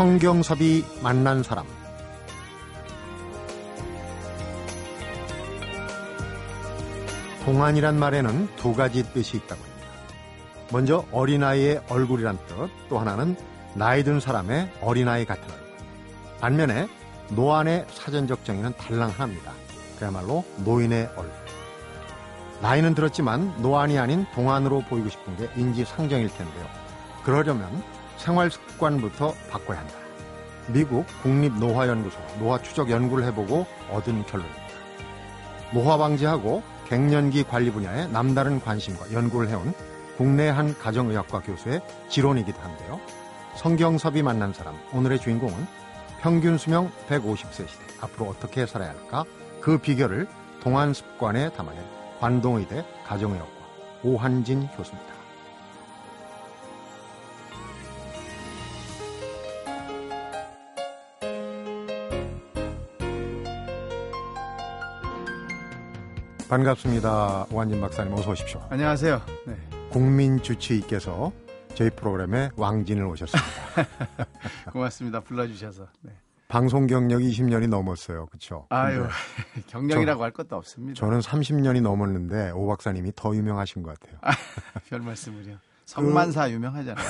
성경섭이 만난 사람 동안이란 말에는 두 가지 뜻이 있다고 합니다. 먼저 어린아이의 얼굴이란 뜻, 또 하나는 나이 든 사람의 어린아이 같은 얼굴. 반면에 노안의 사전적 정의는 달랑 하나입니다. 그야말로 노인의 얼굴. 나이는 들었지만 노안이 아닌 동안으로 보이고 싶은 게 인지상정일 텐데요. 그러려면 생활 습관부터 바꿔야 한다. 미국 국립노화연구소가 노화 추적 연구를 해보고 얻은 결론입니다. 노화 방지하고 갱년기 관리 분야에 남다른 관심과 연구를 해온 국내 한 가정의학과 교수의 지론이기도 한데요. 성경섭이 만난 사람, 오늘의 주인공은 평균 수명 150세 시대, 앞으로 어떻게 살아야 할까? 그 비결을 동안 습관에 담아낸 관동의대 가정의학과 오한진 교수입니다. 반갑습니다. 오한진 박사님 어서 오십시오. 안녕하세요. 네. 국민 주치의께서 저희 프로그램에 왕진을 오셨습니다. 고맙습니다. 불러주셔서. 네. 방송 경력이 20년이 넘었어요. 그렇죠? 아유, 경력이라고 저, 할 것도 없습니다. 저는 30년이 넘었는데 오 박사님이 더 유명하신 것 같아요. 아, 별 말씀을요. 성만사 그, 유명하잖아요.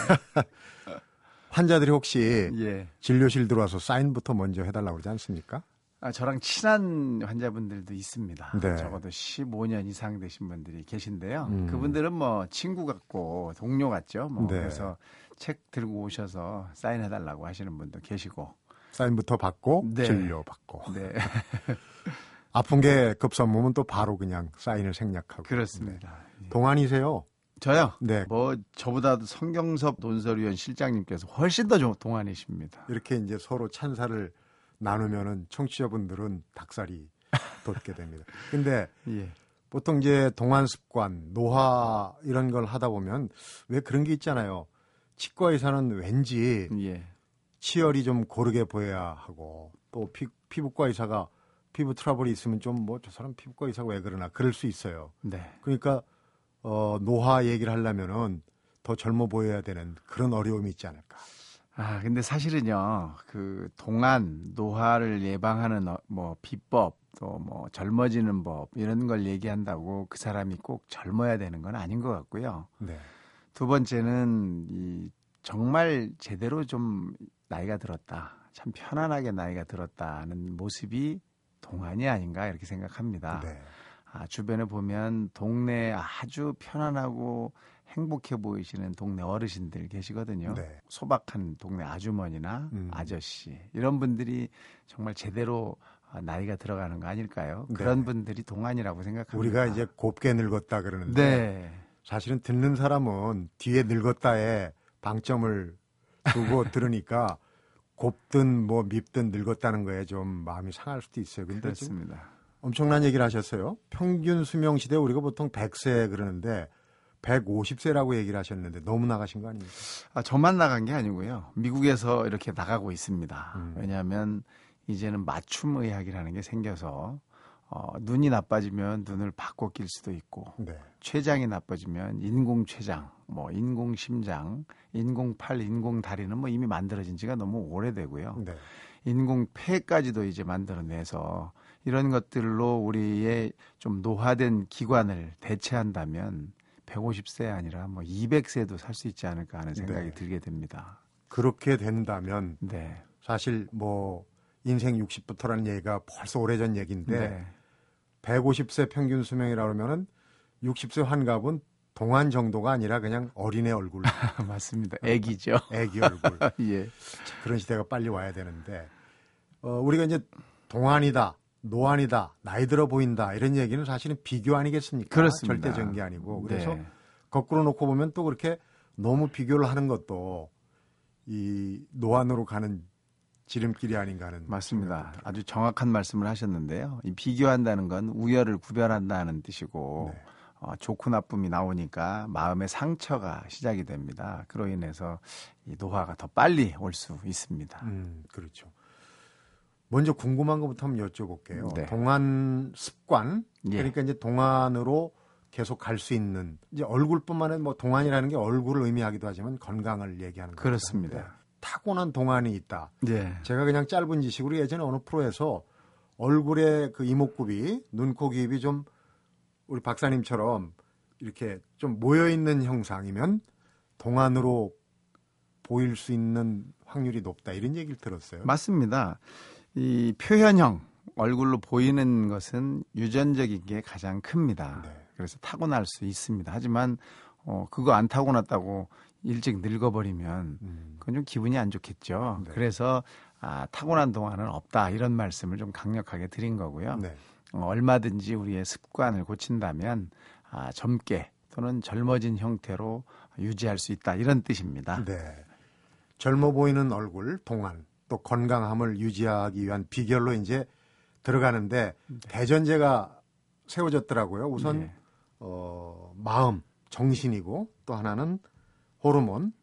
환자들이 혹시 예. 진료실 들어와서 사인부터 먼저 해달라고 그러지 않습니까? 아, 저랑 친한 환자분들도 있습니다. 네. 적어도 15년 이상 되신 분들이 계신데요. 음. 그분들은 뭐 친구 같고 동료 같죠. 뭐 네. 그래서 책 들고 오셔서 사인해달라고 하시는 분도 계시고. 사인부터 받고 네. 진료 받고. 네. 아픈 게 급선무면 또 바로 그냥 사인을 생략하고. 그렇습니다. 네. 동안이세요? 저요? 네. 뭐 저보다도 성경섭 논설위원 실장님께서 훨씬 더 동안이십니다. 이렇게 이제 서로 찬사를 나누면은 청취자분들은 닭살이 돋게 됩니다. 근데 예. 보통 이제 동안 습관, 노화 이런 걸 하다 보면 왜 그런 게 있잖아요. 치과 의사는 왠지 예. 치열이 좀 고르게 보여야 하고 또 피, 피부과 의사가 피부 트러블이 있으면 좀 뭐 저 사람 피부과 의사가 왜 그러나 그럴 수 있어요. 네. 그러니까 어 노화 얘기를 하려면은 더 젊어 보여야 되는 그런 어려움이 있지 않을까. 아, 근데 사실은요, 그 동안 노화를 예방하는 어, 뭐 비법 또 뭐 젊어지는 법 이런 걸 얘기한다고 그 사람이 꼭 젊어야 되는 건 아닌 것 같고요. 네. 두 번째는 이 정말 제대로 좀 나이가 들었다, 참 편안하게 나이가 들었다는 모습이 동안이 아닌가 이렇게 생각합니다. 네. 아, 주변에 보면 동네 아주 편안하고 행복해 보이시는 동네 어르신들 계시거든요. 네. 소박한 동네 아주머니나 음. 아저씨 이런 분들이 정말 제대로 나이가 들어가는 거 아닐까요? 네. 그런 분들이 동안이라고 생각합니다. 우리가 이제 곱게 늙었다 그러는데 네. 사실은 듣는 사람은 뒤에 늙었다에 방점을 두고 들으니까 곱든 뭐 밉든 늙었다는 거에 좀 마음이 상할 수도 있어요. 근데 그렇습니다. 엄청난 얘기를 하셨어요. 평균 수명 시대 우리가 보통 100세 그러는데 150세라고 얘기를 하셨는데 너무 나가신 거 아닙니까? 아, 저만 나간 게 아니고요. 미국에서 이렇게 나가고 있습니다. 음. 왜냐하면 이제는 맞춤 의학이라는 게 생겨서 어, 눈이 나빠지면 눈을 바꿔 낄 수도 있고 네. 췌장이 나빠지면 인공 췌장, 뭐 인공 심장, 인공 팔, 인공 다리는 뭐 이미 만들어진 지가 너무 오래되고요. 네. 인공 폐까지도 이제 만들어내서 이런 것들로 우리의 좀 노화된 기관을 대체한다면 150세 아니라 뭐 200세도 살 수 있지 않을까 하는 생각이 네. 들게 됩니다. 그렇게 된다면 네. 사실 뭐 인생 60부터라는 얘기가 벌써 오래전 얘기인데 네. 150세 평균 수명이라 그러면은 60세 환갑은 동안 정도가 아니라 그냥 어린애 얼굴. 맞습니다. 애기죠. 애기 얼굴. 예. 그런 시대가 빨리 와야 되는데 어, 우리가 이제 동안이다. 노안이다, 나이 들어 보인다 이런 얘기는 사실은 비교 아니겠습니까? 그렇습니다. 절대적인 게 아니고 그래서 네. 거꾸로 놓고 보면 또 그렇게 너무 비교를 하는 것도 이 노안으로 가는 지름길이 아닌가 하는 맞습니다. 아주 정확한 말씀을 하셨는데요. 이 비교한다는 건 우열을 구별한다는 뜻이고 네. 어, 좋고 나쁨이 나오니까 마음의 상처가 시작이 됩니다. 그로 인해서 이 노화가 더 빨리 올 수 있습니다. 음, 그렇죠. 먼저 궁금한 것부터 한번 여쭤볼게요. 네. 동안 습관 예. 그러니까 이제 동안으로 계속 갈 수 있는 이제 얼굴뿐만 아니라 뭐 동안이라는 게 얼굴을 의미하기도 하지만 건강을 얘기하는 거죠. 그렇습니다. 타고난 동안이 있다. 네. 제가 그냥 짧은 지식으로 예전에 어느 프로에서 얼굴에 그 이목구비, 눈, 코, 귀 입이 좀 우리 박사님처럼 이렇게 좀 모여 있는 형상이면 동안으로 보일 수 있는 확률이 높다 이런 얘기를 들었어요. 맞습니다. 이 표현형 얼굴로 보이는 것은 유전적인 게 가장 큽니다. 네. 그래서 타고날 수 있습니다. 하지만 어 그거 안 타고났다고 일찍 늙어버리면 음, 그건 좀 기분이 안 좋겠죠. 네. 그래서 아, 타고난 동안은 없다 이런 말씀을 좀 강력하게 드린 거고요. 네. 어, 얼마든지 우리의 습관을 고친다면 아, 젊게 또는 젊어진 형태로 유지할 수 있다 이런 뜻입니다. 네. 젊어 보이는 얼굴, 동안, 또 건강함을 유지하기 위한 비결로 이제 들어가는데 대전제가 세워졌더라고요. 우선 예. 어, 마음, 정신이고 또 하나는 호르몬.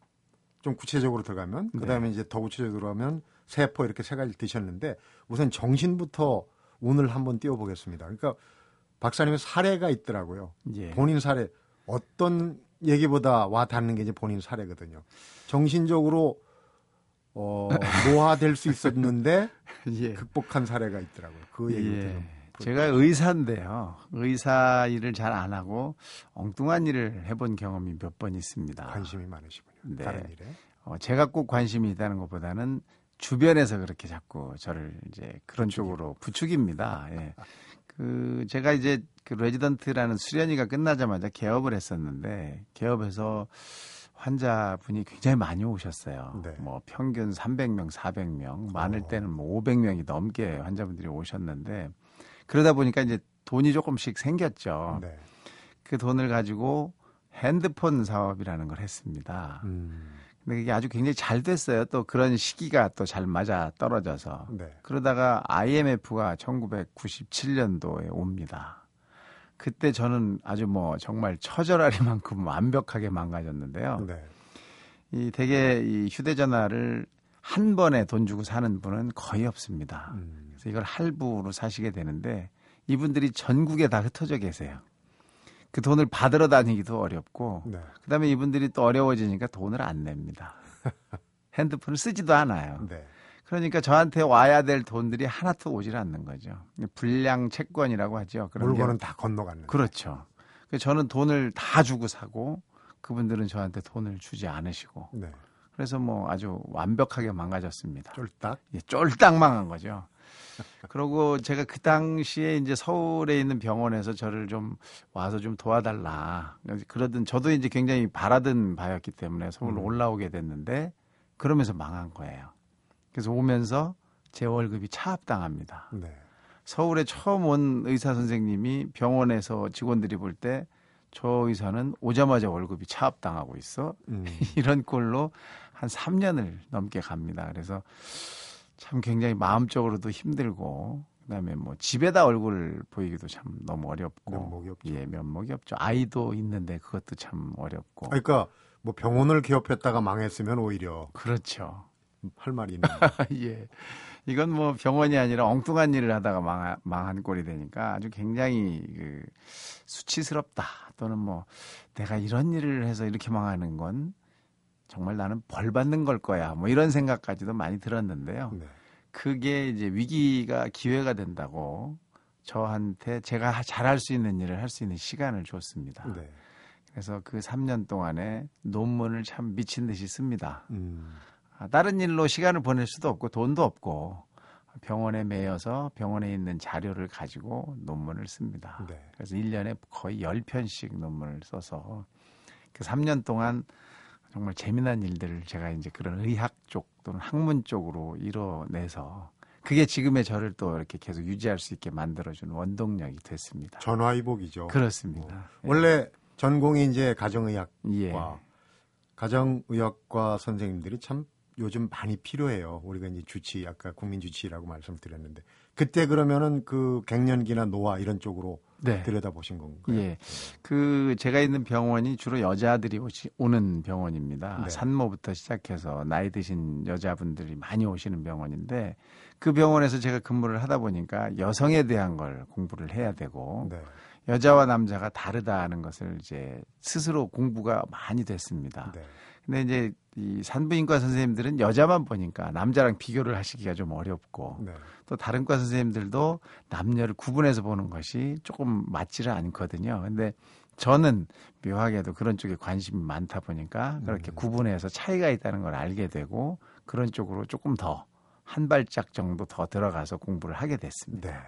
좀 구체적으로 들어가면 네. 그다음에 이제 더 구체적으로 하면 세포 이렇게 세 가지 드셨는데 우선 정신부터 운을 한번 띄워보겠습니다. 그러니까 박사님의 사례가 있더라고요. 예. 본인 사례 어떤 얘기보다 와 닿는 게 이제 본인 사례거든요. 정신적으로 어, 노화될 수 있었는데 예. 극복한 사례가 있더라고요. 그 예. 좀. 제가 의사인데요. 의사 일을 잘 안 하고 엉뚱한 일을 해본 경험이 몇 번 있습니다. 관심이 많으시군요. 네. 다른 일에. 어, 제가 꼭 관심이 있다는 것보다는 주변에서 그렇게 자꾸 저를 이제 그런 쪽으로 부축입니다. 예. 그 제가 이제 그 레지던트라는 수련의가 끝나자마자 개업을 했었는데 개업해서 환자분이 굉장히 많이 오셨어요. 네. 뭐 평균 300명, 400명, 많을 어. 때는 뭐 500명이 넘게 환자분들이 오셨는데 그러다 보니까 이제 돈이 조금씩 생겼죠. 네. 그 돈을 가지고 핸드폰 사업이라는 걸 했습니다. 음, 근데 그게 아주 굉장히 잘 됐어요. 또 그런 시기가 또 잘 맞아 떨어져서. 네. 그러다가 IMF가 1997년도에 옵니다. 그때 저는 아주 뭐 정말 처절하리만큼 완벽하게 망가졌는데요. 네. 이 대개 이 휴대전화를 한 번에 돈 주고 사는 분은 거의 없습니다. 음, 그래서 이걸 할부로 사시게 되는데 이분들이 전국에 다 흩어져 계세요. 그 돈을 받으러 다니기도 어렵고 네. 그다음에 이분들이 또 어려워지니까 돈을 안 냅니다. 핸드폰을 쓰지도 않아요. 네. 그러니까 저한테 와야 될 돈들이 하나도 오질 않는 거죠. 불량 채권이라고 하죠. 그런 게- 물건은 다 건너갔는데. 그렇죠. 그래서 저는 돈을 다 주고 사고 그분들은 저한테 돈을 주지 않으시고 네. 그래서 뭐 아주 완벽하게 망가졌습니다. 쫄딱. 예, 쫄딱 망한 거죠. 그리고 제가 그 당시에 이제 서울에 있는 병원에서 저를 좀 와서 좀 도와달라. 그러던 저도 이제 굉장히 바라던 바였기 때문에 서울로 음. 올라오게 됐는데 그러면서 망한 거예요. 그래서 오면서 제 월급이 차압당합니다. 네. 서울에 처음 온 의사 선생님이 병원에서 직원들이 볼 때 저 의사는 오자마자 월급이 차압당하고 있어. 음, 이런 꼴로 한 3년을 넘게 갑니다. 그래서 참 굉장히 마음적으로도 힘들고 그다음에 뭐 집에다 얼굴 보이기도 참 너무 어렵고 면목이 없죠. 예, 면목이 없죠. 아이도 있는데 그것도 참 어렵고 그러니까 뭐 병원을 개업했다가 망했으면 오히려 그렇죠. 할 말이 있는. 예. 이건 뭐 병원이 아니라 엉뚱한 일을 하다가 망하, 망한 꼴이 되니까 아주 굉장히 그 수치스럽다. 또는 뭐 내가 이런 일을 해서 이렇게 망하는 건 정말 나는 벌 받는 걸 거야. 뭐 이런 생각까지도 많이 들었는데요. 네. 그게 이제 위기가 기회가 된다고 저한테 제가 잘할 수 있는 일을 할 수 있는 시간을 줬습니다. 네. 그래서 그 3년 동안에 논문을 참 미친 듯이 씁니다. 음, 아, 다른 일로 시간을 보낼 수도 없고 돈도 없고 병원에 매여서 병원에 있는 자료를 가지고 논문을 씁니다. 네. 그래서 1년에 거의 10편씩 논문을 써서 그 3년 동안 정말 재미난 일들을 제가 이제 그런 의학 쪽 또는 학문 쪽으로 이뤄내서 그게 지금의 저를 또 이렇게 계속 유지할 수 있게 만들어주는 원동력이 됐습니다. 전화위복이죠. 그렇습니다. 원래 전공이 이제 가정의학 예. 과 가정의학과 선생님들이 참 요즘 많이 필요해요. 우리가 이제 주치 아까 국민 주치라고 말씀드렸는데 그때 그러면은 그 갱년기나 노화 이런 쪽으로 네. 들여다 보신 건가요? 예. 그 제가 있는 병원이 주로 여자들이 오시, 오는 병원입니다. 네. 산모부터 시작해서 나이 드신 여자분들이 많이 오시는 병원인데 그 병원에서 제가 근무를 하다 보니까 여성에 대한 걸 공부를 해야 되고 네. 여자와 남자가 다르다는 것을 이제 스스로 공부가 많이 됐습니다. 네. 근데 이제 이 산부인과 선생님들은 여자만 보니까 남자랑 비교를 하시기가 좀 어렵고 네. 또 다른 과 선생님들도 남녀를 구분해서 보는 것이 조금 맞지를 않거든요. 근데 저는 묘하게도 그런 쪽에 관심이 많다 보니까 그렇게 음. 구분해서 차이가 있다는 걸 알게 되고 그런 쪽으로 조금 더 한 발짝 정도 더 들어가서 공부를 하게 됐습니다. 네.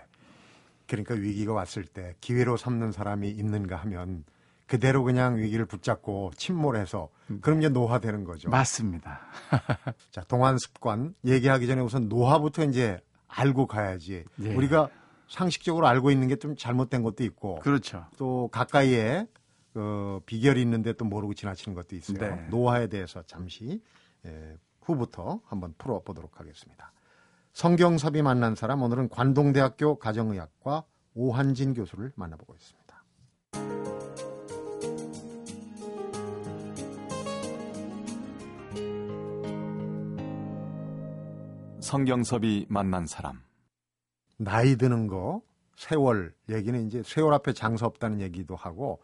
그러니까 위기가 왔을 때 기회로 삼는 사람이 있는가 하면 그대로 그냥 위기를 붙잡고 침몰해서 그럼 이제 노화되는 거죠. 맞습니다. 자, 동안 습관 얘기하기 전에 우선 노화부터 이제 알고 가야지. 예. 우리가 상식적으로 알고 있는 게 좀 잘못된 것도 있고 그렇죠. 또 가까이에 그 비결이 있는데 또 모르고 지나치는 것도 있어요. 네. 노화에 대해서 잠시 예, 후부터 한번 풀어보도록 하겠습니다. 성경섭이 만난 사람 오늘은 관동대학교 가정의학과 오한진 교수를 만나보고 있습니다. 성경섭이 만난 사람. 나이 드는 거, 세월 얘기는 이제 세월 앞에 장사 없다는 얘기도 하고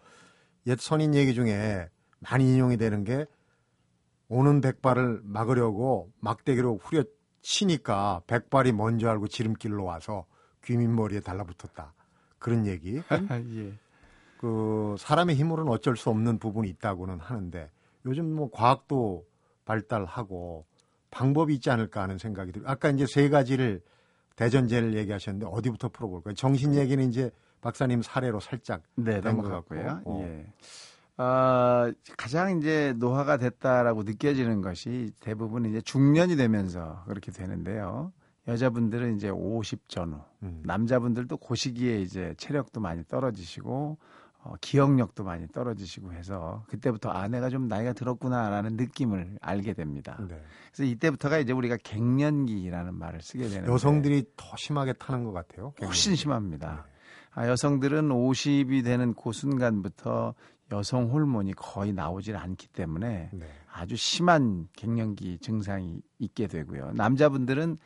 옛 선인 얘기 중에 많이 인용이 되는 게 오는 백발을 막으려고 막대기로 후려치니까 백발이 먼저 알고 지름길로 와서 귀민머리에 달라붙었다. 그런 얘기. 예. 그 사람의 힘으로는 어쩔 수 없는 부분이 있다고는 하는데 요즘 뭐 과학도 발달하고 방법이 있지 않을까 하는 생각이 들어요. 아까 이제 세 가지를 대전제를 얘기하셨는데 어디부터 풀어볼까요? 정신 얘기는 이제 박사님 사례로 살짝 네, 된것 넘어갔고요. 어. 예. 어, 가장 이제 노화가 됐다라고 느껴지는 것이 대부분 이제 중년이 되면서 그렇게 되는데요. 여자분들은 이제 50 전후, 음. 남자분들도 그 시기에 이제 체력도 많이 떨어지시고 어, 기억력도 많이 떨어지시고 해서 그때부터 아 내가 좀 나이가 들었구나라는 느낌을 알게 됩니다. 네. 그래서 이때부터가 이제 우리가 갱년기라는 말을 쓰게 되는데 여성들이 더 심하게 타는 것 같아요. 훨씬 갱년기. 심합니다. 아, 여성들은 50이 되는 그 순간부터 여성 호르몬이 거의 나오질 않기 때문에 네. 아주 심한 갱년기 증상이 있게 되고요. 남자분들은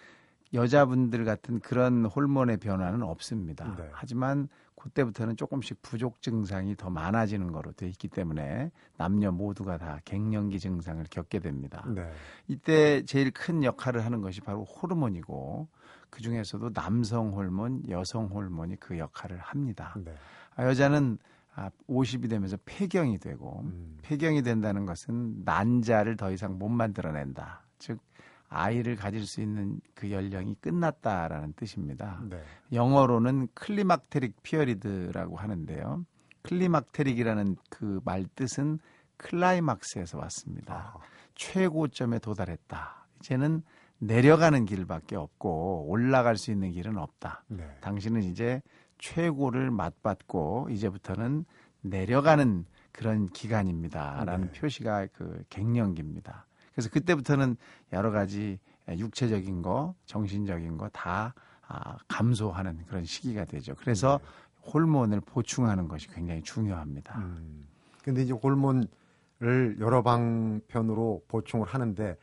여자분들 같은 그런 호르몬의 변화는 없습니다. 네. 하지만 그때부터는 조금씩 부족 증상이 더 많아지는 거로 돼 있기 때문에 남녀 모두가 다 갱년기 증상을 겪게 됩니다. 네. 이때 제일 큰 역할을 하는 것이 바로 호르몬이고 그 중에서도 남성 호르몬, 여성 호르몬이 그 역할을 합니다. 네. 아, 여자는 아, 50이 되면서 폐경이 되고 음. 폐경이 된다는 것은 난자를 더 이상 못 만들어낸다. 즉 아이를 가질 수 있는 그 연령이 끝났다라는 뜻입니다. 네. 영어로는 climacteric period라고 하는데요. climacteric이라는 그 말 뜻은 클라이막스에서 왔습니다. 아, 최고점에 도달했다. 이제는 내려가는 길밖에 없고 올라갈 수 있는 길은 없다. 네. 당신은 이제 최고를 맛봤고 이제부터는 내려가는 그런 기간입니다라는 네. 표시가 그 갱년기입니다. 그래서 그때부터는 여러 가지 육체적인 거, 정신적인 거다 아, 감소하는 그런 시기가 되죠. 그래서 호르몬을 보충하는 것이 굉장히 중요합니다. 음. 근데 이제 호르몬을 여러 방편으로 보충을 하는데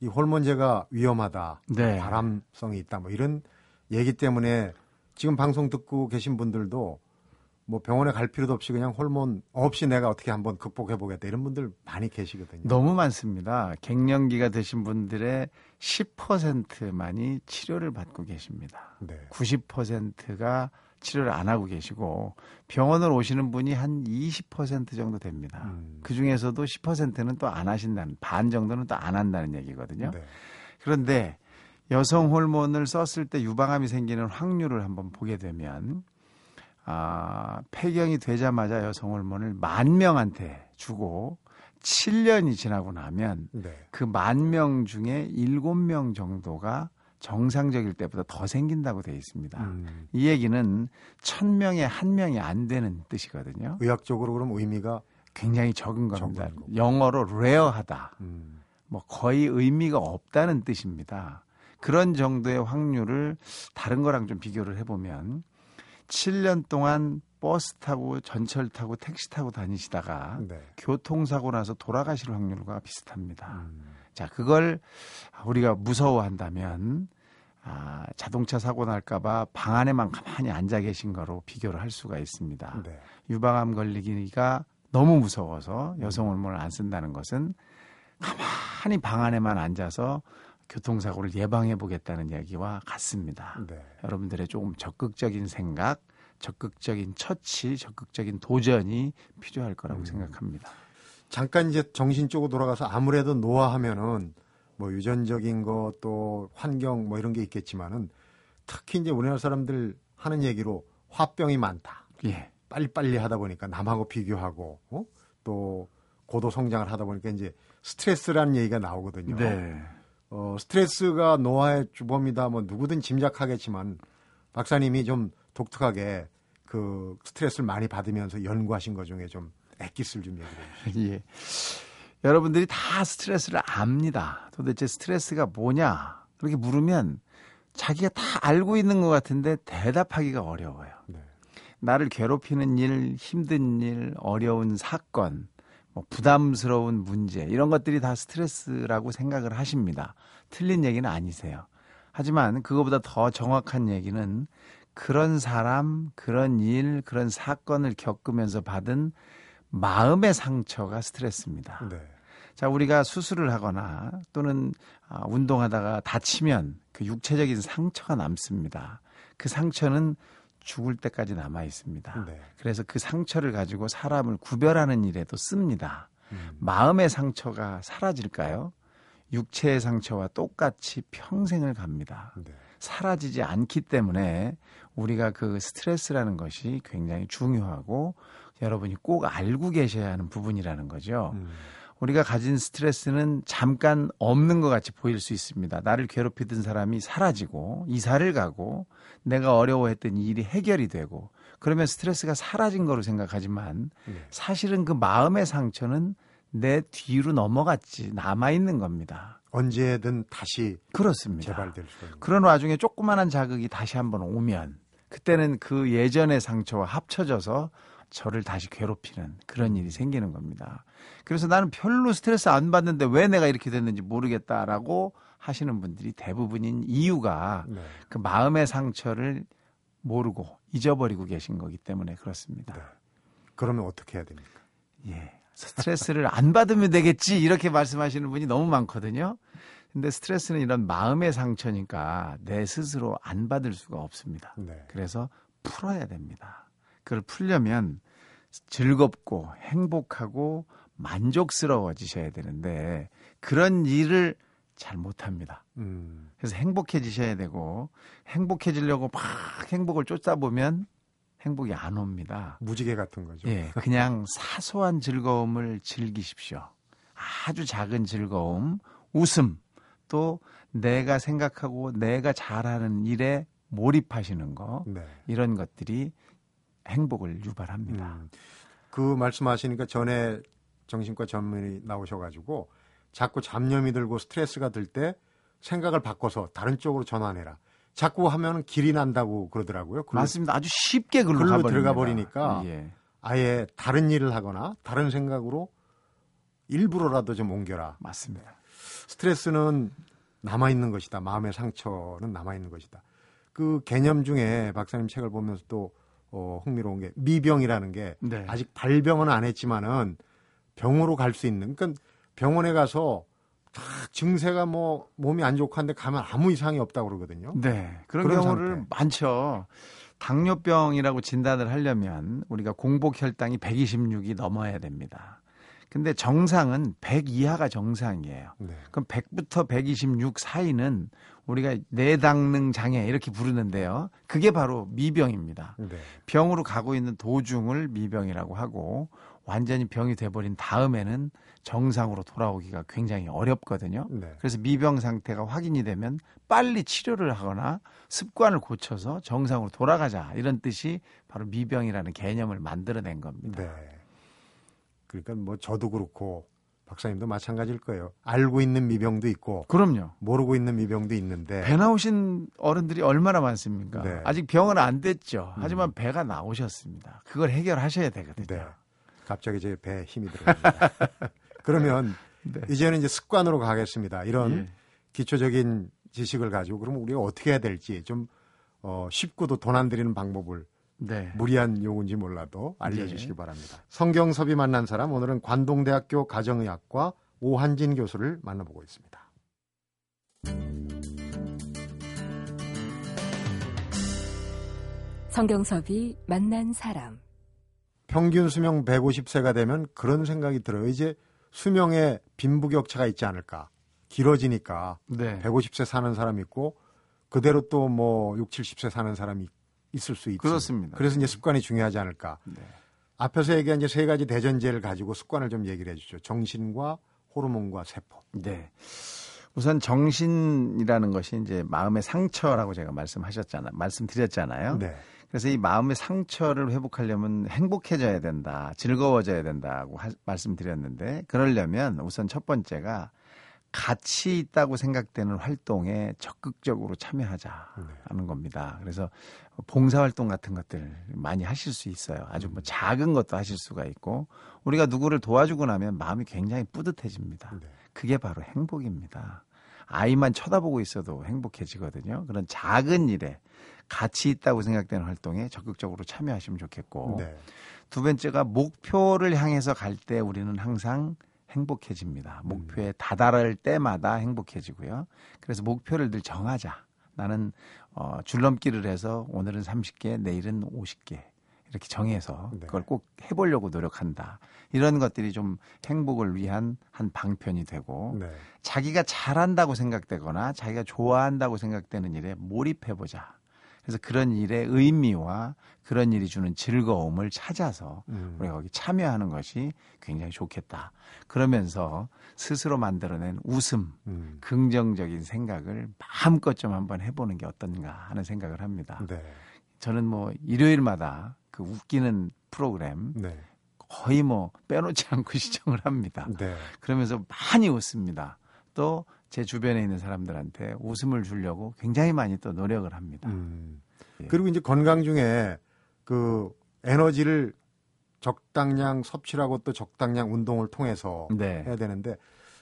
이 호르몬제가 위험하다, 네. 바람성이 있다, 뭐 이런 얘기 때문에 지금 방송 듣고 계신 분들도 뭐 병원에 갈 필요도 없이 그냥 호르몬 없이 내가 어떻게 한번 극복해 보겠다 이런 분들 많이 계시거든요. 너무 많습니다. 갱년기가 되신 분들의 10%만이 치료를 받고 계십니다. 네. 90%가 치료를 안 하고 계시고 병원을 오시는 분이 한 20% 정도 됩니다. 음. 그 중에서도 10%는 또 안 하신다는 반 정도는 또 안 한다는 얘기거든요. 네. 그런데 여성 호르몬을 썼을 때 유방암이 생기는 확률을 한번 보게 되면 아, 폐경이 되자마자 여성 호르몬을 만 명한테 주고 7년이 지나고 나면 네. 그만 명 중에 7명 정도가 정상적일 때보다 더 생긴다고 되어 있습니다. 음. 이 얘기는 천 명에 한 명이 안 되는 뜻이거든요. 의학적으로 그럼 의미가 굉장히 적은 겁니다. 적은. 영어로 rare하다. 음. 뭐 거의 의미가 없다는 뜻입니다. 그런 정도의 확률을 다른 거랑 좀 비교를 해보면 7년 동안 버스 타고 전철 타고 택시 타고 다니시다가 네. 교통사고 나서 돌아가실 확률과 비슷합니다. 음. 자, 그걸 우리가 무서워한다면 아, 자동차 사고 날까봐 방 안에만 가만히 앉아 계신 거로 비교를 할 수가 있습니다. 네. 유방암 걸리기가 너무 무서워서 여성 호르몬을 안 쓴다는 것은 가만히 방 안에만 앉아서 교통사고를 예방해 보겠다는 이야기와 같습니다. 네. 여러분들의 조금 적극적인 생각, 적극적인 처치, 적극적인 도전이 필요할 거라고 음. 생각합니다. 잠깐 이제 정신 쪽으로 돌아가서 아무래도 노화하면은 뭐 유전적인 것 또 환경 뭐 이런 게 있겠지만은 특히 이제 우리나라 사람들 하는 얘기로 화병이 많다. 예. 빨리빨리 하다 보니까 남하고 비교하고 어? 또 고도 성장을 하다 보니까 이제 스트레스라는 얘기가 나오거든요. 네. 어, 스트레스가 노화의 주범이다 뭐 누구든 짐작하겠지만 박사님이 좀 독특하게 그 스트레스를 많이 받으면서 연구하신 것 중에 좀 엑기스를 좀 얘기해 주세요. 예. 여러분들이 다 스트레스를 압니다. 도대체 스트레스가 뭐냐? 그렇게 물으면 자기가 다 알고 있는 것 같은데 대답하기가 어려워요. 네. 나를 괴롭히는 일, 힘든 일, 어려운 사건, 뭐 부담스러운 문제, 이런 것들이 다 스트레스라고 생각을 하십니다. 틀린 얘기는 아니세요. 하지만 그거보다 더 정확한 얘기는 그런 사람, 그런 일, 그런 사건을 겪으면서 받은 마음의 상처가 스트레스입니다. 네. 자, 우리가 수술을 하거나 또는 아, 운동하다가 다치면 그 육체적인 상처가 남습니다. 그 상처는 죽을 때까지 남아 있습니다. 네. 그래서 그 상처를 가지고 사람을 구별하는 일에도 씁니다. 음. 마음의 상처가 사라질까요? 육체의 상처와 똑같이 평생을 갑니다. 네. 사라지지 않기 때문에 우리가 그 스트레스라는 것이 굉장히 중요하고 여러분이 꼭 알고 계셔야 하는 부분이라는 거죠. 음. 우리가 가진 스트레스는 잠깐 없는 것 같이 보일 수 있습니다. 나를 괴롭히던 사람이 사라지고 이사를 가고 내가 어려워했던 이 일이 해결이 되고 그러면 스트레스가 사라진 거로 생각하지만 네. 사실은 그 마음의 상처는 내 뒤로 넘어갔지 남아 있는 겁니다. 언제든 다시 그렇습니다. 재발될 수 있는. 그런 와중에 조그마한 자극이 다시 한번 오면 그때는 그 예전의 상처와 합쳐져서 저를 다시 괴롭히는 그런 일이 생기는 겁니다. 그래서 나는 별로 스트레스 안 받는데 왜 내가 이렇게 됐는지 모르겠다라고 하시는 분들이 대부분인 이유가 네. 그 마음의 상처를 모르고 잊어버리고 계신 거기 때문에 그렇습니다. 네. 그러면 어떻게 해야 됩니까? 예. 스트레스를 안 받으면 되겠지 이렇게 말씀하시는 분이 너무 많거든요. 근데 스트레스는 이런 마음의 상처니까 내 스스로 안 받을 수가 없습니다. 네. 그래서 풀어야 됩니다. 그걸 풀려면 즐겁고 행복하고 만족스러워지셔야 되는데 그런 일을 잘 못합니다. 음. 그래서 행복해지셔야 되고 행복해지려고 막 행복을 쫓다 보면 행복이 안 옵니다. 무지개 같은 거죠. 예, 그냥 사소한 즐거움을 즐기십시오. 아주 작은 즐거움, 웃음, 또 내가 생각하고 내가 잘하는 일에 몰입하시는 거, 네. 이런 것들이 행복을 유발합니다. 음. 그 말씀하시니까 전에 정신과 전문의 나오셔가지고 자꾸 잡념이 들고 스트레스가 들 때 생각을 바꿔서 다른 쪽으로 전환해라. 자꾸 하면 길이 난다고 그러더라고요. 글로, 맞습니다. 아주 쉽게 글로, 글로. 들어가 버리니까 예. 아예 다른 일을 하거나 다른 생각으로 일부러라도 좀 옮겨라. 맞습니다. 스트레스는 남아 있는 것이다. 마음의 상처는 남아 있는 것이다. 그 개념 중에 박사님 책을 보면서 또 어, 흥미로운 게 미병이라는 게 네. 아직 발병은 안 했지만은 병으로 갈 수 있는 그러니까 병원에 가서 다 증세가 뭐 몸이 안 좋고 한데 가면 아무 이상이 없다고 그러거든요. 네, 그런, 그런 경우를 상태. 많죠. 당뇨병이라고 진단을 하려면 우리가 공복 혈당이 126이 넘어야 됩니다. 근데 정상은 100 이하가 정상이에요. 네. 그럼 100부터 126 사이는 우리가 내당능 장애 이렇게 부르는데요. 그게 바로 미병입니다. 네. 병으로 가고 있는 도중을 미병이라고 하고 완전히 병이 돼버린 다음에는 정상으로 돌아오기가 굉장히 어렵거든요. 네. 그래서 미병 상태가 확인이 되면 빨리 치료를 하거나 습관을 고쳐서 정상으로 돌아가자 이런 뜻이 바로 미병이라는 개념을 만들어낸 겁니다. 네. 그러니까 뭐 저도 그렇고 박사님도 마찬가지일 거예요. 알고 있는 미병도 있고 그럼요. 모르고 있는 미병도 있는데 배 나오신 어른들이 얼마나 많습니까? 네. 아직 병은 안 됐죠. 하지만 배가 나오셨습니다. 그걸 해결하셔야 되거든요. 네. 갑자기 제 배에 힘이 들어갑니다. 그러면 네. 이제는 이제 습관으로 가겠습니다. 이런 예. 기초적인 지식을 가지고 그러면 우리가 어떻게 해야 될지 좀 어, 쉽고도 돈 안 들이는 방법을 네. 무리한 용어인지 몰라도 알려주시기 네. 바랍니다. 성경섭이 만난 사람 오늘은 관동대학교 가정의학과 오한진 교수를 만나보고 있습니다. 성경섭이 만난 사람. 평균 수명 150세가 되면 그런 생각이 들어요. 이제 수명에 빈부격차가 있지 않을까. 길어지니까 네. 150세 사는 사람 있고 그대로 또 뭐 6, 70세 사는 사람이 있 을 수 있지. 그렇습니다. 그래서 이제 습관이 중요하지 않을까. 네. 앞에서 얘기한 이제 세 가지 대전제를 가지고 습관을 좀 얘기를 해주죠. 정신과 호르몬과 세포. 네. 우선 정신이라는 것이 이제 마음의 상처라고 제가 말씀하셨잖아요. 말씀드렸잖아요. 네. 그래서 이 마음의 상처를 회복하려면 행복해져야 된다, 즐거워져야 된다고 하, 말씀드렸는데 그러려면 우선 첫 번째가 가치 있다고 생각되는 활동에 적극적으로 참여하자는 겁니다. 그래서 봉사활동 같은 것들 많이 하실 수 있어요. 아주 뭐 작은 것도 하실 수가 있고 우리가 누구를 도와주고 나면 마음이 굉장히 뿌듯해집니다. 네. 그게 바로 행복입니다. 아이만 쳐다보고 있어도 행복해지거든요. 그런 작은 일에 가치 있다고 생각되는 활동에 적극적으로 참여하시면 좋겠고 네. 두 번째가 목표를 향해서 갈 때 우리는 항상 행복해집니다. 목표에 다다를 때마다 행복해지고요. 그래서 목표를 늘 정하자. 나는 어, 줄넘기를 해서 오늘은 30개, 내일은 50개 이렇게 정해서 네. 그걸 꼭 해보려고 노력한다. 이런 것들이 좀 행복을 위한 한 방편이 되고 네. 자기가 잘한다고 생각되거나 자기가 좋아한다고 생각되는 일에 몰입해보자. 그래서 그런 일의 의미와 그런 일이 주는 즐거움을 찾아서 음. 우리가 거기 참여하는 것이 굉장히 좋겠다. 그러면서 스스로 만들어낸 웃음, 음. 긍정적인 생각을 마음껏 좀 한번 해보는 게 어떤가 하는 생각을 합니다. 네. 저는 뭐 일요일마다 그 웃기는 프로그램 네. 거의 뭐 빼놓지 않고 시청을 합니다. 네. 그러면서 많이 웃습니다. 또 제 주변에 있는 사람들한테 웃음을 주려고 굉장히 많이 또 노력을 합니다. 음. 예. 그리고 이제 건강 중에 그 에너지를 적당량 섭취하고 또 적당량 운동을 통해서 네. 해야 되는데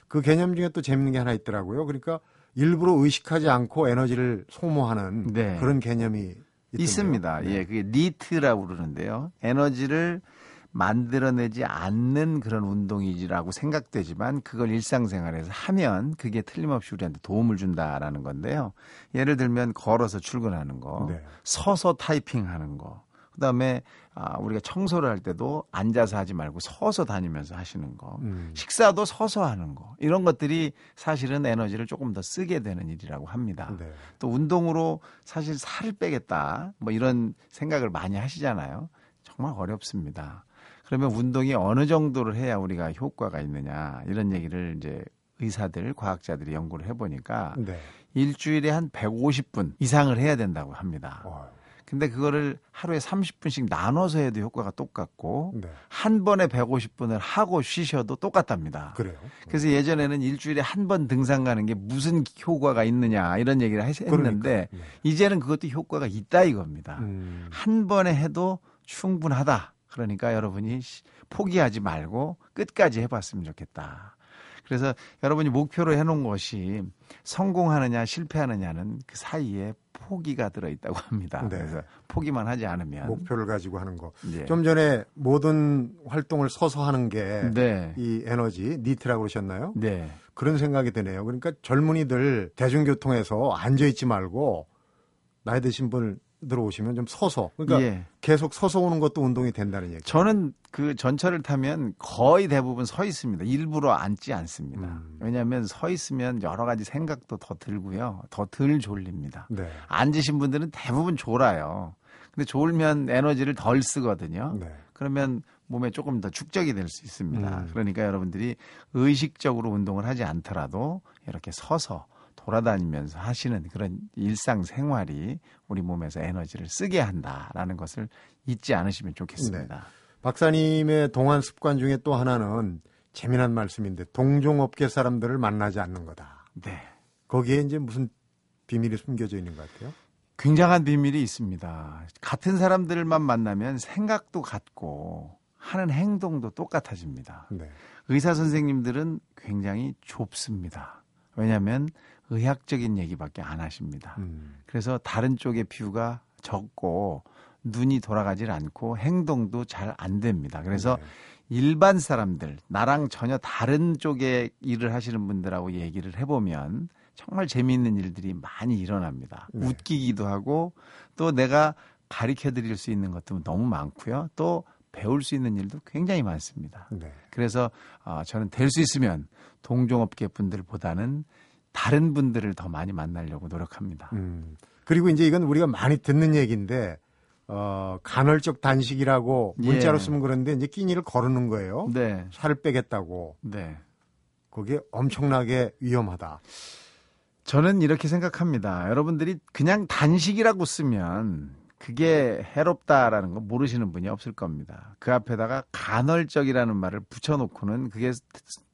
그 개념 중에 또 재밌는 게 하나 있더라고요. 그러니까 일부러 의식하지 않고 에너지를 소모하는 네. 그런 개념이 있던데요. 있습니다. 네. 예, 그게 니트라고 그러는데요. 에너지를 만들어내지 않는 그런 운동이라고 생각되지만 그걸 일상생활에서 하면 그게 틀림없이 우리한테 도움을 준다라는 건데요. 예를 들면 걸어서 출근하는 거, 네. 서서 타이핑하는 거, 그다음에 아, 우리가 청소를 할 때도 앉아서 하지 말고 서서 다니면서 하시는 거, 음. 식사도 서서 하는 거 이런 것들이 사실은 에너지를 조금 더 쓰게 되는 일이라고 합니다. 네. 또 운동으로 사실 살을 빼겠다 뭐 이런 생각을 많이 하시잖아요. 정말 어렵습니다. 그러면 운동이 어느 정도를 해야 우리가 효과가 있느냐 이런 얘기를 이제 의사들, 과학자들이 연구를 해보니까 네. 일주일에 한 150분 이상을 해야 된다고 합니다. 어, 근데 그거를 하루에 30분씩 나눠서 해도 효과가 똑같고 네. 한 번에 150분을 하고 쉬셔도 똑같답니다. 그래요. 그래서 예전에는 일주일에 한 번 등산 가는 게 무슨 효과가 있느냐 이런 얘기를 했- 했는데 그러니까. 네. 이제는 그것도 효과가 있다 이겁니다. 음. 한 번에 해도 충분하다. 그러니까 여러분이 시- 포기하지 말고 끝까지 해봤으면 좋겠다. 그래서 여러분이 목표로 해놓은 것이 성공하느냐 실패하느냐는 그 사이에 포기가 들어있다고 합니다. 네. 그래서 포기만 하지 않으면 목표를 가지고 하는 거. 이제 좀 전에 모든 활동을 서서 하는 게이 네. 에너지 니트라고 그러셨나요? 네. 그런 생각이 드네요. 그러니까 젊은이들 대중교통에서 앉아 있지 말고 나이 드신 분 들어오시면 좀 서서 그러니까 예. 계속 서서 오는 것도 운동이 된다는 얘기. 저는 그 전철을 타면 거의 대부분 서 있습니다. 일부러 앉지 않습니다. 음. 왜냐하면 서 있으면 여러 가지 생각도 더 들고요. 더 덜 졸립니다. 네. 앉으신 분들은 대부분 졸아요. 근데 졸면 에너지를 덜 쓰거든요. 네. 그러면 몸에 조금 더 축적이 될 수 있습니다. 음. 그러니까 여러분들이 의식적으로 운동을 하지 않더라도 이렇게 서서 돌아다니면서 하시는 그런 일상 생활이 우리 몸에서 에너지를 쓰게 한다라는 것을 잊지 않으시면 좋겠습니다. 박사님의 동안 습관 중에 또 하나는 재미난 말씀인데 동종업계 사람들을 만나지 않는 거다. 네. 거기에 이제 무슨 비밀이 숨겨져 있는 것 같아요. 굉장한 비밀이 있습니다. 같은 사람들만 만나면 생각도 같고 하는 행동도 똑같아집니다. 네. 의사 선생님들은 굉장히 좁습니다. 왜냐하면 의학적인 얘기밖에 안 하십니다. 음. 그래서 다른 쪽의 뷰가 적고 눈이 돌아가질 않고 행동도 잘 안 됩니다. 그래서 네. 일반 사람들, 나랑 전혀 다른 쪽에 일을 하시는 분들하고 얘기를 해보면 정말 재미있는 일들이 많이 일어납니다. 네. 웃기기도 하고 또 내가 가르쳐 드릴 수 있는 것도 너무 많고요. 또 배울 수 있는 일도 굉장히 많습니다. 네. 그래서 어, 저는 될 수 있으면 동종업계 분들보다는 다른 분들을 더 많이 만나려고 노력합니다. 음. 그리고 이제 이건 우리가 많이 듣는 얘기인데 어, 간헐적 단식이라고 문자로 예. 쓰면 그런데 이제 끼니를 거르는 거예요. 네, 살을 빼겠다고. 네. 그게 엄청나게 위험하다. 저는 이렇게 생각합니다. 여러분들이 그냥 단식이라고 쓰면 그게 해롭다라는 거 모르시는 분이 없을 겁니다. 그 앞에다가 간헐적이라는 말을 붙여놓고는 그게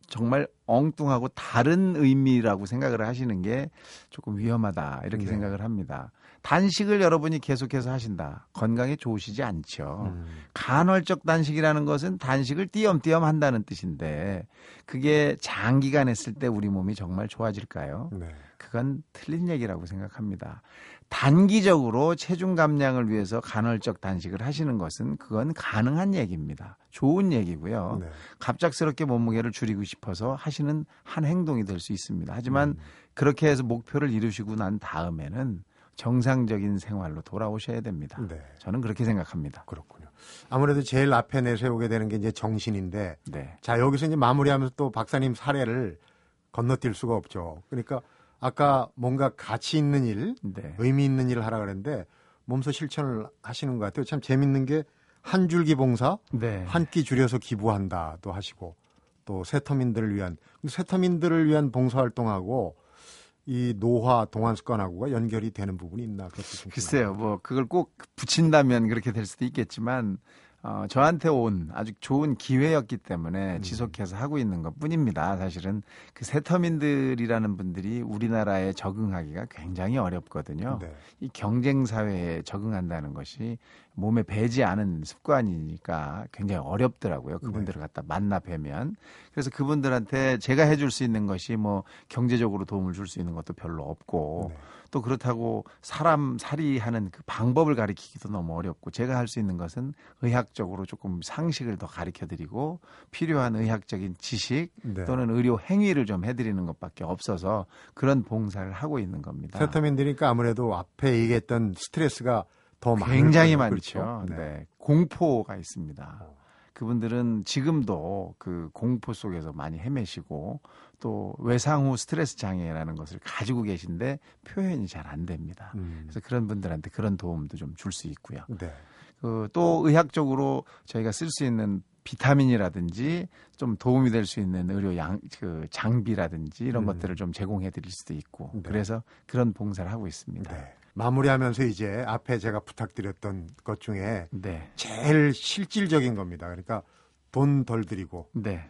정말 엉뚱하고 다른 의미라고 생각을 하시는 게 조금 위험하다 이렇게 네. 생각을 합니다. 단식을 여러분이 계속해서 하신다. 건강에 좋으시지 않죠. 음. 간헐적 단식이라는 것은 단식을 띄엄띄엄 한다는 뜻인데 그게 장기간 했을 때 우리 몸이 정말 좋아질까요? 네. 그건 틀린 얘기라고 생각합니다. 단기적으로 체중 감량을 위해서 간헐적 단식을 하시는 것은 그건 가능한 얘기입니다. 좋은 얘기고요. 네. 갑작스럽게 몸무게를 줄이고 싶어서 하시는 한 행동이 될 수 있습니다. 하지만 음. 그렇게 해서 목표를 이루시고 난 다음에는 정상적인 생활로 돌아오셔야 됩니다. 네. 저는 그렇게 생각합니다. 그렇군요. 아무래도 제일 앞에 내세우게 되는 게 이제 정신인데 네. 자, 여기서 이제 마무리하면서 또 박사님 사례를 건너뛸 수가 없죠. 그러니까 아까 뭔가 가치 있는 일, 네. 의미 있는 일을 하라 그랬는데 몸소 실천을 하시는 것 같아요. 참 재밌는 게 한 줄기 봉사, 네. 한끼 줄여서 기부한다도 하시고 또 세터민들을 위한 세터민들을 위한 봉사 활동하고 이 노화 동안 습관하고가 연결이 되는 부분이 있나 그것도 좀 글쎄요, 뭐 그걸 꼭 붙인다면 그렇게 될 수도 있겠지만 어, 저한테 온 아주 좋은 기회였기 때문에 음. 지속해서 하고 있는 것 뿐입니다. 사실은 그 세터민들이라는 분들이 우리나라에 적응하기가 굉장히 어렵거든요. 네. 이 경쟁 사회에 적응한다는 것이 몸에 배지 않은 습관이니까 굉장히 어렵더라고요. 그분들을 갖다 만나 뵈면. 그래서 그분들한테 제가 해줄 수 있는 것이 뭐 경제적으로 도움을 줄 수 있는 것도 별로 없고 네. 또 그렇다고 사람 살이하는 그 방법을 가리키기도 너무 어렵고 제가 할 수 있는 것은 의학적으로 조금 상식을 더 가르쳐 드리고 필요한 의학적인 지식 네. 또는 의료 행위를 좀 해드리는 것밖에 없어서 그런 봉사를 하고 있는 겁니다. 세터민들이니까 아무래도 앞에 얘기했던 스트레스가 더 굉장히. 많죠. 그렇죠? 네. 공포가 있습니다. 어. 그분들은 지금도 그 공포 속에서 많이 헤매시고 또 외상 후 스트레스 장애라는 것을 가지고 계신데 표현이 잘 안 됩니다. 음. 그래서 그런 분들한테 그런 도움도 좀 줄 수 있고요. 네. 그또 의학적으로 저희가 쓸 수 있는 비타민이라든지 좀 도움이 될 수 있는 의료 양, 그 장비라든지 이런 음. 것들을 좀 제공해 드릴 수도 있고 네. 그래서 그런 봉사를 하고 있습니다. 네. 마무리하면서 이제 앞에 제가 부탁드렸던 것 중에 네. 제일 실질적인 겁니다. 그러니까 돈 덜 들이고 네.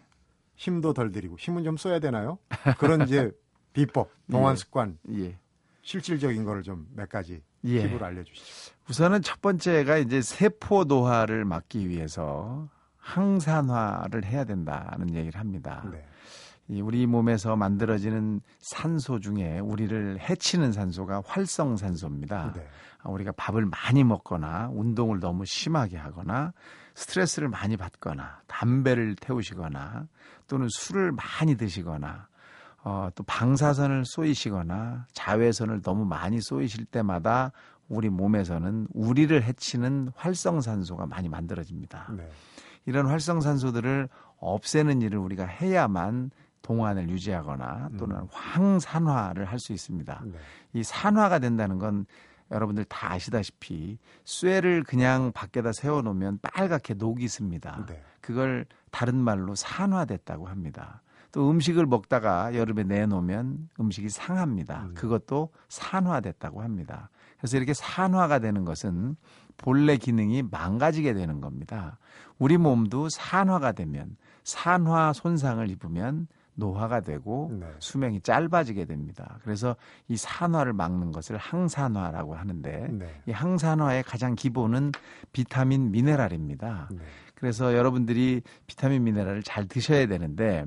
힘도 덜 들이고 힘은 좀 써야 되나요? 그런 이제 비법, 동안 예. 습관, 예. 실질적인 거를 좀 몇 가지 예. 팁을 알려주시죠. 우선은 첫 번째가 이제 세포 노화를 막기 위해서 항산화를 해야 된다는 얘기를 합니다. 네. 이 우리 몸에서 만들어지는 산소 중에 우리를 해치는 산소가 활성산소입니다. 네. 아, 우리가 밥을 많이 먹거나 운동을 너무 심하게 하거나 스트레스를 많이 받거나 담배를 태우시거나 또는 술을 많이 드시거나 어, 또 방사선을 쏘이시거나 자외선을 너무 많이 쏘이실 때마다 우리 몸에서는 우리를 해치는 활성산소가 많이 만들어집니다. 네. 이런 활성산소들을 없애는 일을 우리가 해야만 동안을 유지하거나 또는 황산화를 할 수 있습니다. 네. 이 산화가 된다는 건 여러분들 다 아시다시피 쇠를 그냥 밖에다 세워놓으면 빨갛게 녹이 습니다. 네. 그걸 다른 말로 산화됐다고 합니다. 또 음식을 먹다가 여름에 내놓으면 음식이 상합니다. 음. 그것도 산화됐다고 합니다. 그래서 이렇게 산화가 되는 것은 본래 기능이 망가지게 되는 겁니다. 우리 몸도 산화가 되면 산화 손상을 입으면 노화가 되고 네. 수명이 짧아지게 됩니다. 그래서 이 산화를 막는 것을 항산화라고 하는데 네. 이 항산화의 가장 기본은 비타민 미네랄입니다. 네. 그래서 여러분들이 비타민 미네랄을 잘 드셔야 되는데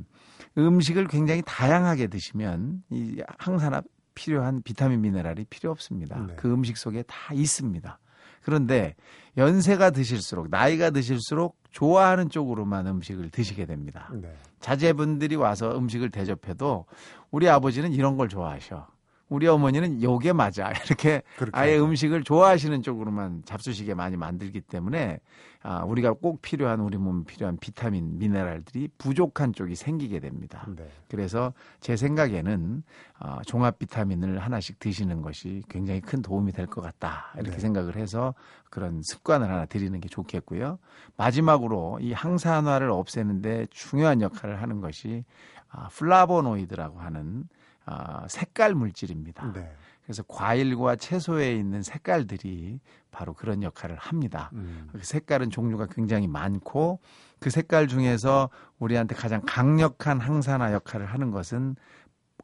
음식을 굉장히 다양하게 드시면 이 항산화 필요한 비타민 미네랄이 필요 없습니다. 네. 그 음식 속에 다 있습니다. 그런데 연세가 드실수록 나이가 드실수록 좋아하는 쪽으로만 음식을 드시게 됩니다. 네. 자제분들이 와서 음식을 대접해도 우리 아버지는 이런 걸 좋아하셔. 우리 어머니는 요게 맞아. 이렇게 그렇게 아예. 음식을 좋아하시는 쪽으로만 잡수시게 많이 만들기 때문에 아, 우리가 꼭 필요한 우리 몸에 필요한 비타민, 미네랄들이 부족한 쪽이 생기게 됩니다. 네. 그래서 제 생각에는 어, 종합 비타민을 하나씩 드시는 것이 굉장히 큰 도움이 될 것 같다 이렇게 네. 생각을 해서 그런 습관을 하나 들이는 게 좋겠고요. 마지막으로 이 항산화를 없애는데 중요한 역할을 하는 것이 아, 플라보노이드라고 하는 아, 색깔 물질입니다. 네. 그래서 과일과 채소에 있는 색깔들이 바로 그런 역할을 합니다. 음. 그 색깔은 종류가 굉장히 많고 그 색깔 중에서 우리한테 가장 강력한 항산화 역할을 하는 것은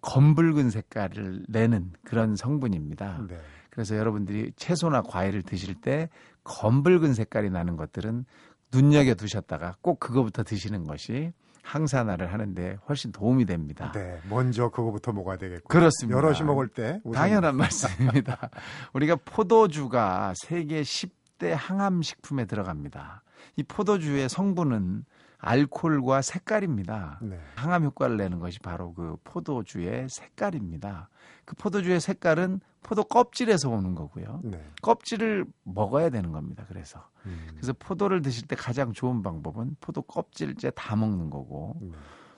검붉은 색깔을 내는 그런 성분입니다. 네. 그래서 여러분들이 채소나 과일을 드실 때 검붉은 색깔이 나는 것들은 눈여겨 두셨다가 꼭 그거부터 드시는 것이 항산화를 하는데 훨씬 도움이 됩니다. 네. 먼저 그거부터 먹어야 되겠고. 그렇습니다. 여럿이 먹을 때 우선 당연한 말씀입니다. 우리가 포도주가 세계 10대 항암 식품에 들어갑니다. 이 포도주의 성분은 알코올과 색깔입니다. 네. 항암 효과를 내는 것이 바로 그 포도주의 색깔입니다. 그 포도주의 색깔은 포도 껍질에서 오는 거고요. 네. 껍질을 먹어야 되는 겁니다. 그래서 음. 그래서 포도를 드실 때 가장 좋은 방법은 포도 껍질째 다 먹는 거고 네.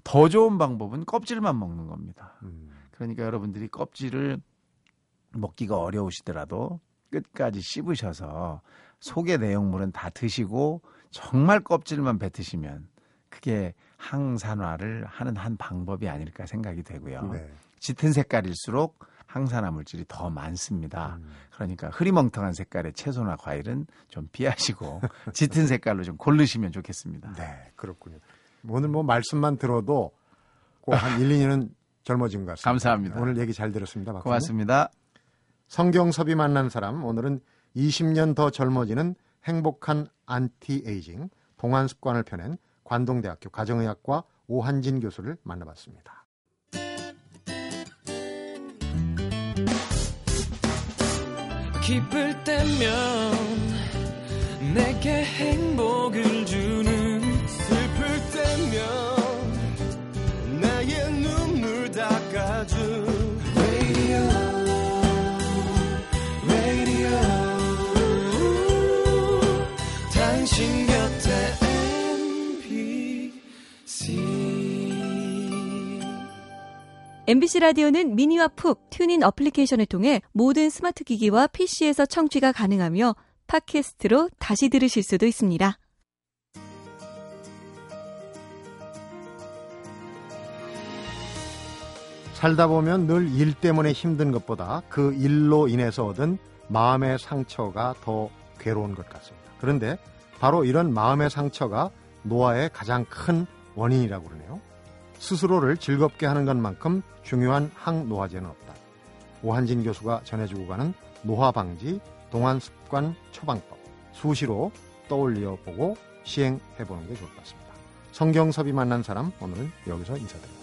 더 좋은 방법은 껍질만 먹는 겁니다. 음. 그러니까 여러분들이 껍질을 먹기가 어려우시더라도 끝까지 씹으셔서 속의 내용물은 다 드시고 정말 껍질만 뱉으시면 그게 항산화를 하는 한 방법이 아닐까 생각이 되고요. 네. 짙은 색깔일수록 항산화 물질이 더 많습니다. 음. 그러니까 흐리멍텅한 색깔의 채소나 과일은 좀 피하시고 짙은 색깔로 좀 고르시면 좋겠습니다. 네, 그렇군요. 오늘 뭐 말씀만 들어도 꼭 한 1, 2년은 젊어진 것 같습니다. 감사합니다. 오늘 얘기 잘 들었습니다. 박사님. 고맙습니다. 성경섭이 만난 사람 오늘은 20년 더 젊어지는 행복한 안티에이징 동안 습관을 펴낸 관동대학교 가정의학과 오한진 교수를 만나봤습니다. 기쁠 때면 내게 행복을 주는 슬플 때면 MBC 라디오는 미니와 푹 TuneIn 어플리케이션을 통해 모든 스마트 기기와 PC에서 청취가 가능하며 팟캐스트로 다시 들으실 수도 있습니다. 살다 보면 늘 일 때문에 힘든 것보다 그 일로 인해서 얻은 마음의 상처가 더 괴로운 것 같습니다. 그런데 바로 이런 마음의 상처가 노화의 가장 큰 원인이라고 그러네요. 스스로를 즐겁게 하는 것만큼 중요한 항노화제는 없다. 오한진 교수가 전해주고 가는 노화 방지 동안 습관 처방법 수시로 떠올려 보고 시행해 보는 게 좋을 것 같습니다. 성경섭이 만난 사람 오늘은 여기서 인사드립니다.